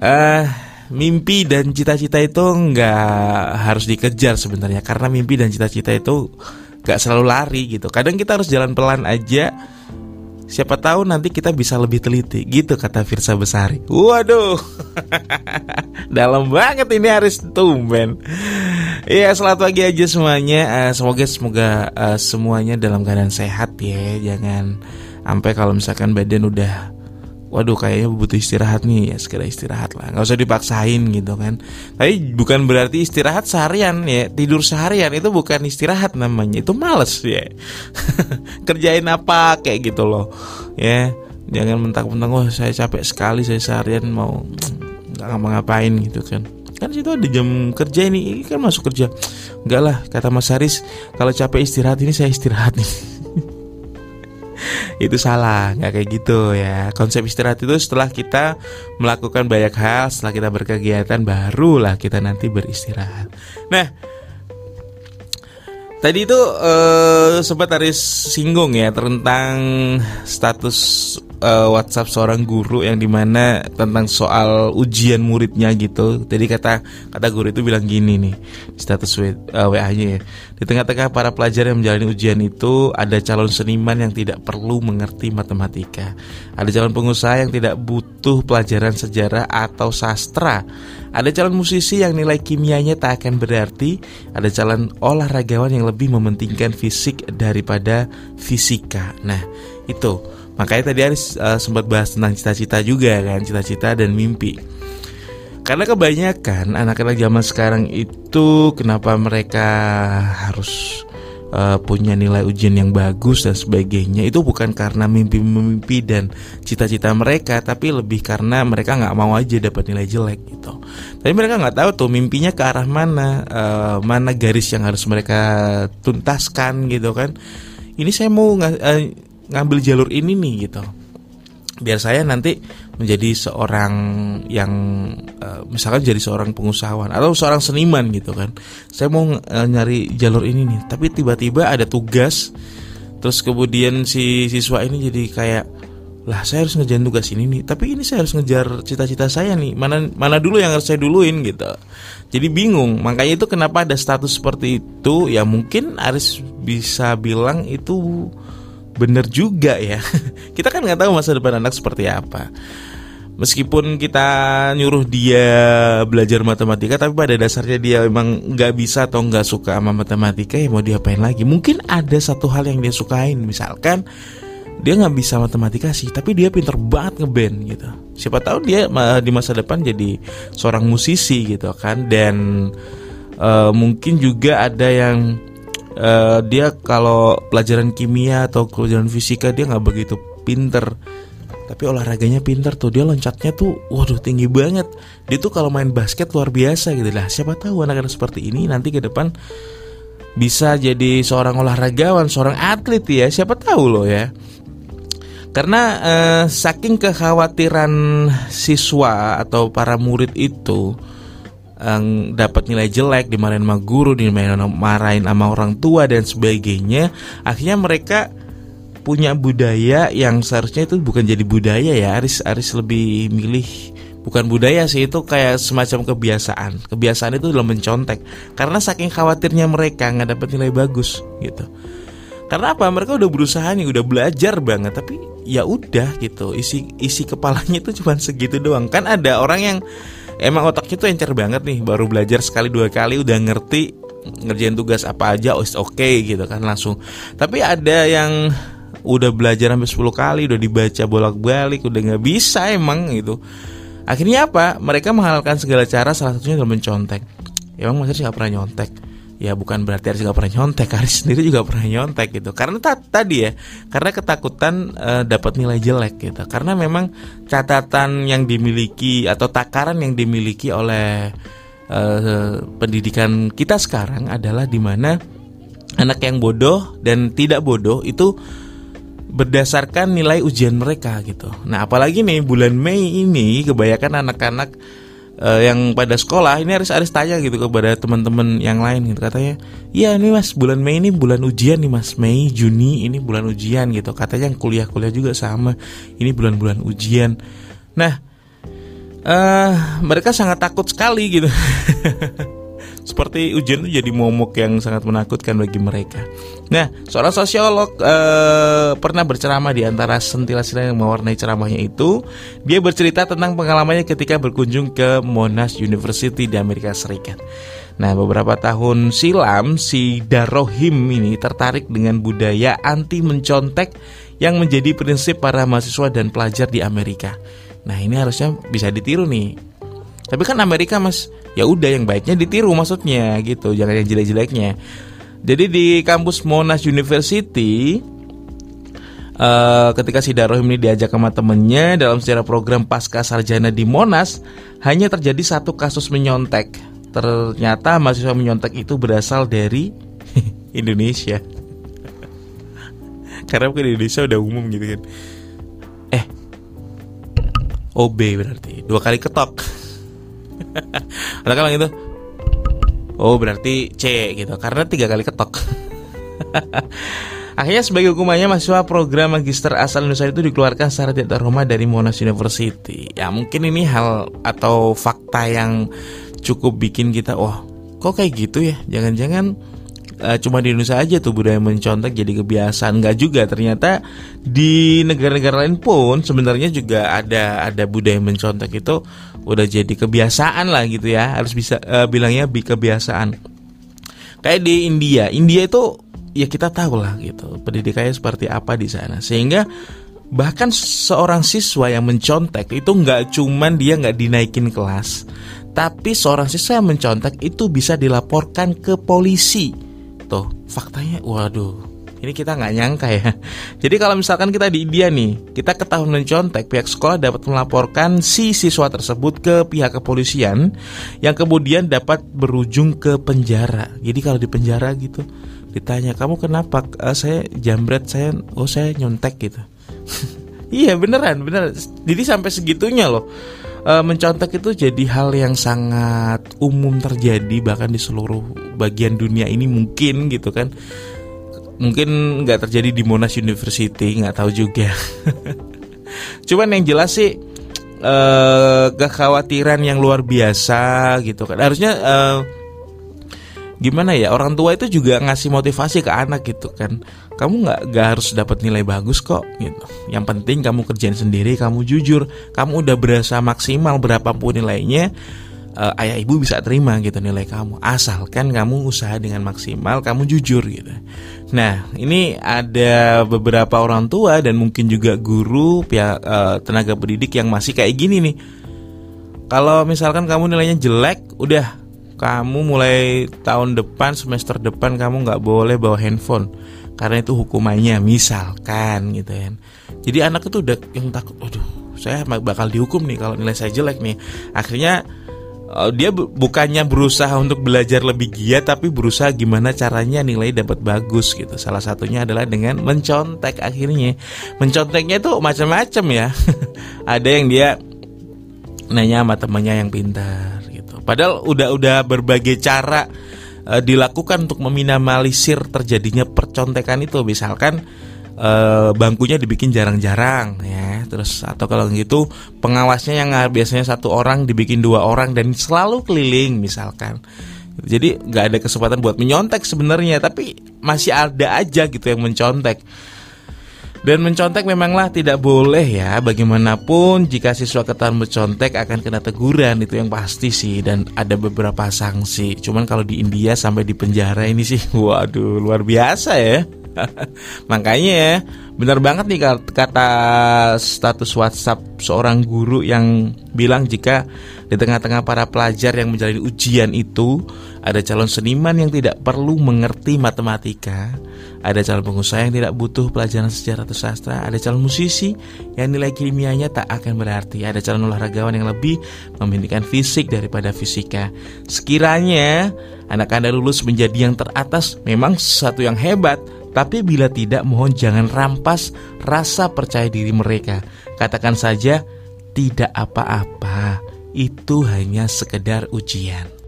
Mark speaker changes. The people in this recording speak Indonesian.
Speaker 1: uh, mimpi dan cita-cita itu nggak harus dikejar sebenarnya karena mimpi dan cita-cita itu nggak selalu lari gitu. Kadang kita harus jalan pelan aja. Siapa tahu nanti kita bisa lebih teliti gitu kata Firsa Besari. Waduh, dalam banget ini Aris tumben. Iya selamat pagi aja semuanya. Uh, semoga semoga uh, semuanya dalam keadaan sehat ya. Jangan sampai kalau misalkan badan udah waduh kayaknya butuh istirahat nih. Ya segera istirahat lah. Nggak usah dipaksain gitu kan. Tapi bukan berarti istirahat seharian ya. Tidur seharian itu bukan istirahat namanya. Itu males ya. Kerjain apa kayak gitu loh. Ya jangan mentang-mentang oh saya capek sekali saya seharian mau nggak ngapa-ngapain gitu kan. Kan situ ada jam kerja ini, ini kan masuk kerja. Enggak lah kata Mas Haris kalau capek istirahat ini saya istirahat nih itu salah nggak kayak gitu ya. Konsep istirahat itu setelah kita melakukan banyak hal setelah kita berkegiatan barulah kita nanti beristirahat. Nah Tadi itu uh, sempat Aris singgung ya tentang status uh, WhatsApp seorang guru yang di mana tentang soal ujian muridnya gitu. Jadi kata kata guru itu bilang gini nih status uh, eh, WA-nya ya. Di tengah-tengah para pelajar yang menjalani ujian itu ada calon seniman yang tidak perlu mengerti matematika. Ada calon pengusaha yang tidak butuh pelajaran sejarah atau sastra. Ada calon musisi yang nilai kimianya tak akan berarti, ada calon olahragawan yang lebih mementingkan fisik daripada fisika. Nah, itu. Makanya tadi Aris uh, sempat bahas tentang cita-cita juga kan, cita-cita dan mimpi. Karena kebanyakan anak-anak zaman sekarang itu kenapa mereka harus uh, punya nilai ujian yang bagus dan sebagainya itu bukan karena mimpi-mimpi dan cita-cita mereka tapi lebih karena mereka nggak mau aja dapat nilai jelek gitu tapi mereka nggak tahu tuh mimpinya ke arah mana uh, mana garis yang harus mereka tuntaskan gitu kan ini saya mau ng eh, ngambil jalur ini nih gitu. Biar saya nanti menjadi seorang yang uh, misalkan jadi seorang pengusahawan atau seorang seniman gitu kan. Saya mau uh, nyari jalur ini nih tapi tiba-tiba ada tugas terus kemudian si siswa ini jadi kayak lah saya harus ngejar tugas ini nih tapi ini saya harus ngejar cita-cita saya nih mana mana dulu yang harus saya duluin gitu. Jadi bingung makanya itu kenapa ada status seperti itu? Ya mungkin Aris bisa bilang itu bener juga ya. Kita kan nggak tahu masa depan anak seperti apa. Meskipun kita nyuruh dia belajar matematika tapi pada dasarnya dia memang nggak bisa atau nggak suka sama matematika ya mau diapain lagi? Mungkin ada satu hal yang dia sukain misalkan dia nggak bisa matematika sih tapi dia pinter banget ngeband gitu. Siapa tahu dia di masa depan jadi seorang musisi gitu kan dan uh, mungkin juga ada yang uh, dia kalau pelajaran kimia atau pelajaran fisika dia nggak begitu pinter. Tapi olahraganya pinter tuh. Dia loncatnya tuh waduh tinggi banget. Dia tuh kalau main basket luar biasa gitu. Lah siapa tahu anak-anak seperti ini nanti ke depan bisa jadi seorang olahragawan seorang atlet ya. Siapa tahu loh ya. Karena eh, saking kekhawatiran siswa atau para murid itu yang dapat nilai jelek, dimarahin sama guru, dimarahin sama orang tua dan sebagainya, akhirnya mereka punya budaya yang seharusnya itu bukan jadi budaya ya. Aris Aris lebih milih bukan budaya sih itu kayak semacam kebiasaan. Kebiasaan itu dalam mencontek karena saking khawatirnya mereka nggak dapat nilai bagus gitu. Karena apa? Mereka udah berusaha nih, udah belajar banget, tapi ya udah gitu. Isi isi kepalanya itu cuma segitu doang. Kan ada orang yang emang otaknya tuh encer banget nih baru belajar sekali dua kali udah ngerti ngerjain tugas apa aja oh oke okay, gitu kan langsung. Tapi ada yang udah belajar sampai 10 kali udah dibaca bolak-balik udah nggak bisa emang gitu. Akhirnya apa? Mereka menghalalkan segala cara salah satunya dalam mencontek. Emang masih nggak pernah nyontek ya bukan berarti Aris nggak pernah nyontek. Aris sendiri juga pernah nyontek gitu. Karena tadi ya karena ketakutan uh, dapat nilai jelek gitu. Karena memang catatan yang dimiliki atau takaran yang dimiliki oleh uh, pendidikan kita sekarang adalah di mana anak yang bodoh dan tidak bodoh itu berdasarkan nilai ujian mereka gitu. Nah, apalagi nih bulan Mei ini kebanyakan anak-anak uh, yang pada sekolah ini harus harus tanya gitu kepada teman-teman yang lain gitu. Katanya iya ini mas bulan Mei ini bulan ujian nih mas. Mei Juni ini bulan ujian gitu. Katanya yang kuliah-kuliah juga sama. Ini bulan-bulan ujian. Nah uh, mereka sangat takut sekali gitu. Seperti ujian itu jadi momok yang sangat menakutkan bagi mereka. Nah, seorang sosiolog uh, pernah berceramah di antara sentilan-sentilan yang mewarnai ceramahnya itu. Dia bercerita tentang pengalamannya ketika berkunjung ke Monash University di Amerika Serikat. Nah, beberapa tahun silam si Darohim ini tertarik dengan budaya anti mencontek yang menjadi prinsip para mahasiswa dan pelajar di Amerika. Nah, ini harusnya bisa ditiru nih. Tapi kan Amerika Mas ya udah yang baiknya ditiru maksudnya gitu jangan yang jelek-jeleknya jadi di kampus Monash University uh, ketika si Darohim ini diajak sama temennya dalam sejarah program pasca sarjana di Monash hanya terjadi satu kasus menyontek. Ternyata mahasiswa menyontek itu berasal dari Indonesia. Karena mungkin di Indonesia udah umum gitu kan. Eh OB berarti. Dua kali ketok. Ada kan gitu oh berarti C gitu karena tiga kali ketok Akhirnya sebagai hukumannya mahasiswa program magister asal Indonesia itu dikeluarkan secara tidak terhormat dari Monash University. Ya mungkin ini hal atau fakta yang cukup bikin kita wah kok kayak gitu ya. Jangan-jangan uh, cuma di Indonesia aja tuh budaya mencontek jadi kebiasaan. Nggak juga ternyata di negara-negara lain pun sebenarnya juga ada ada budaya mencontek itu udah jadi kebiasaan lah gitu ya. Harus bisa uh, bilangnya bi kebiasaan. Kayak di India India itu ya kita tahu lah gitu pendidikannya seperti apa di sana. Sehingga bahkan seorang siswa yang mencontek itu nggak cuman dia nggak dinaikin kelas tapi seorang siswa yang mencontek itu bisa dilaporkan ke polisi faktanya waduh ini kita nggak nyangka ya. Jadi kalau misalkan kita di India nih, kita ketahuan mencontek, pihak sekolah dapat melaporkan si siswa tersebut ke pihak kepolisian yang kemudian dapat berujung ke penjara. Jadi kalau di penjara gitu, ditanya kamu kenapa? Uh, saya jambret, saya oh saya nyontek gitu. iya beneran, bener. Jadi sampai segitunya loh e, mencontek itu jadi hal yang sangat umum terjadi bahkan di seluruh bagian dunia ini mungkin gitu kan. Mungkin nggak terjadi di Monash University nggak tahu juga. Cuman yang jelas sih e, kekhawatiran yang luar biasa gitu kan. Harusnya e, gimana ya orang tua itu juga ngasih motivasi ke anak gitu kan. Kamu nggak nggak harus dapat nilai bagus kok gitu. Yang penting kamu kerjain sendiri kamu jujur. Kamu udah berasa maksimal berapapun nilainya uh, ayah ibu bisa terima gitu nilai kamu. Asalkan kamu usaha dengan maksimal kamu jujur gitu. Nah ini ada beberapa orang tua dan mungkin juga guru pihak uh, tenaga pendidik yang masih kayak gini nih. Kalau misalkan kamu nilainya jelek udah kamu mulai tahun depan semester depan kamu nggak boleh bawa handphone. Karena itu hukumannya misalkan gitu kan. Jadi anak itu udah yang takut aduh saya bakal dihukum nih kalau nilai saya jelek nih. Akhirnya uh, dia bukannya berusaha untuk belajar lebih giat tapi berusaha gimana caranya nilai dapat bagus gitu. Salah satunya adalah dengan mencontek akhirnya. Menconteknya itu macam-macam ya. Ada yang dia nanya sama temannya yang pintar padahal udah udah berbagai cara e, dilakukan untuk meminimalisir terjadinya percontekan itu. Misalkan e, bangkunya dibikin jarang-jarang ya. Terus atau kalau gitu pengawasnya yang biasanya satu orang dibikin dua orang dan selalu keliling misalkan. Jadi nggak ada kesempatan buat menyontek sebenarnya tapi masih ada aja gitu yang mencontek dan mencontek memanglah tidak boleh ya Bagaimanapun jika siswa ketahuan mencontek akan kena teguran Itu yang pasti sih Dan ada beberapa sanksi. Cuman kalau di India sampai di penjara ini sih Waduh luar biasa ya Makanya ya benar banget nih kata status WhatsApp seorang guru yang bilang jika di tengah-tengah para pelajar yang menjalani ujian itu ada calon seniman yang tidak perlu mengerti matematika, ada calon pengusaha yang tidak butuh pelajaran sejarah atau sastra, ada calon musisi yang nilai kimianya tak akan berarti, ada calon olahragawan yang lebih memiliki fisik daripada fisika. Sekiranya anak Anda lulus menjadi yang teratas memang sesuatu yang hebat, tapi bila tidak, mohon jangan rampas rasa percaya diri mereka. Katakan saja, tidak apa-apa, itu hanya sekedar ujian.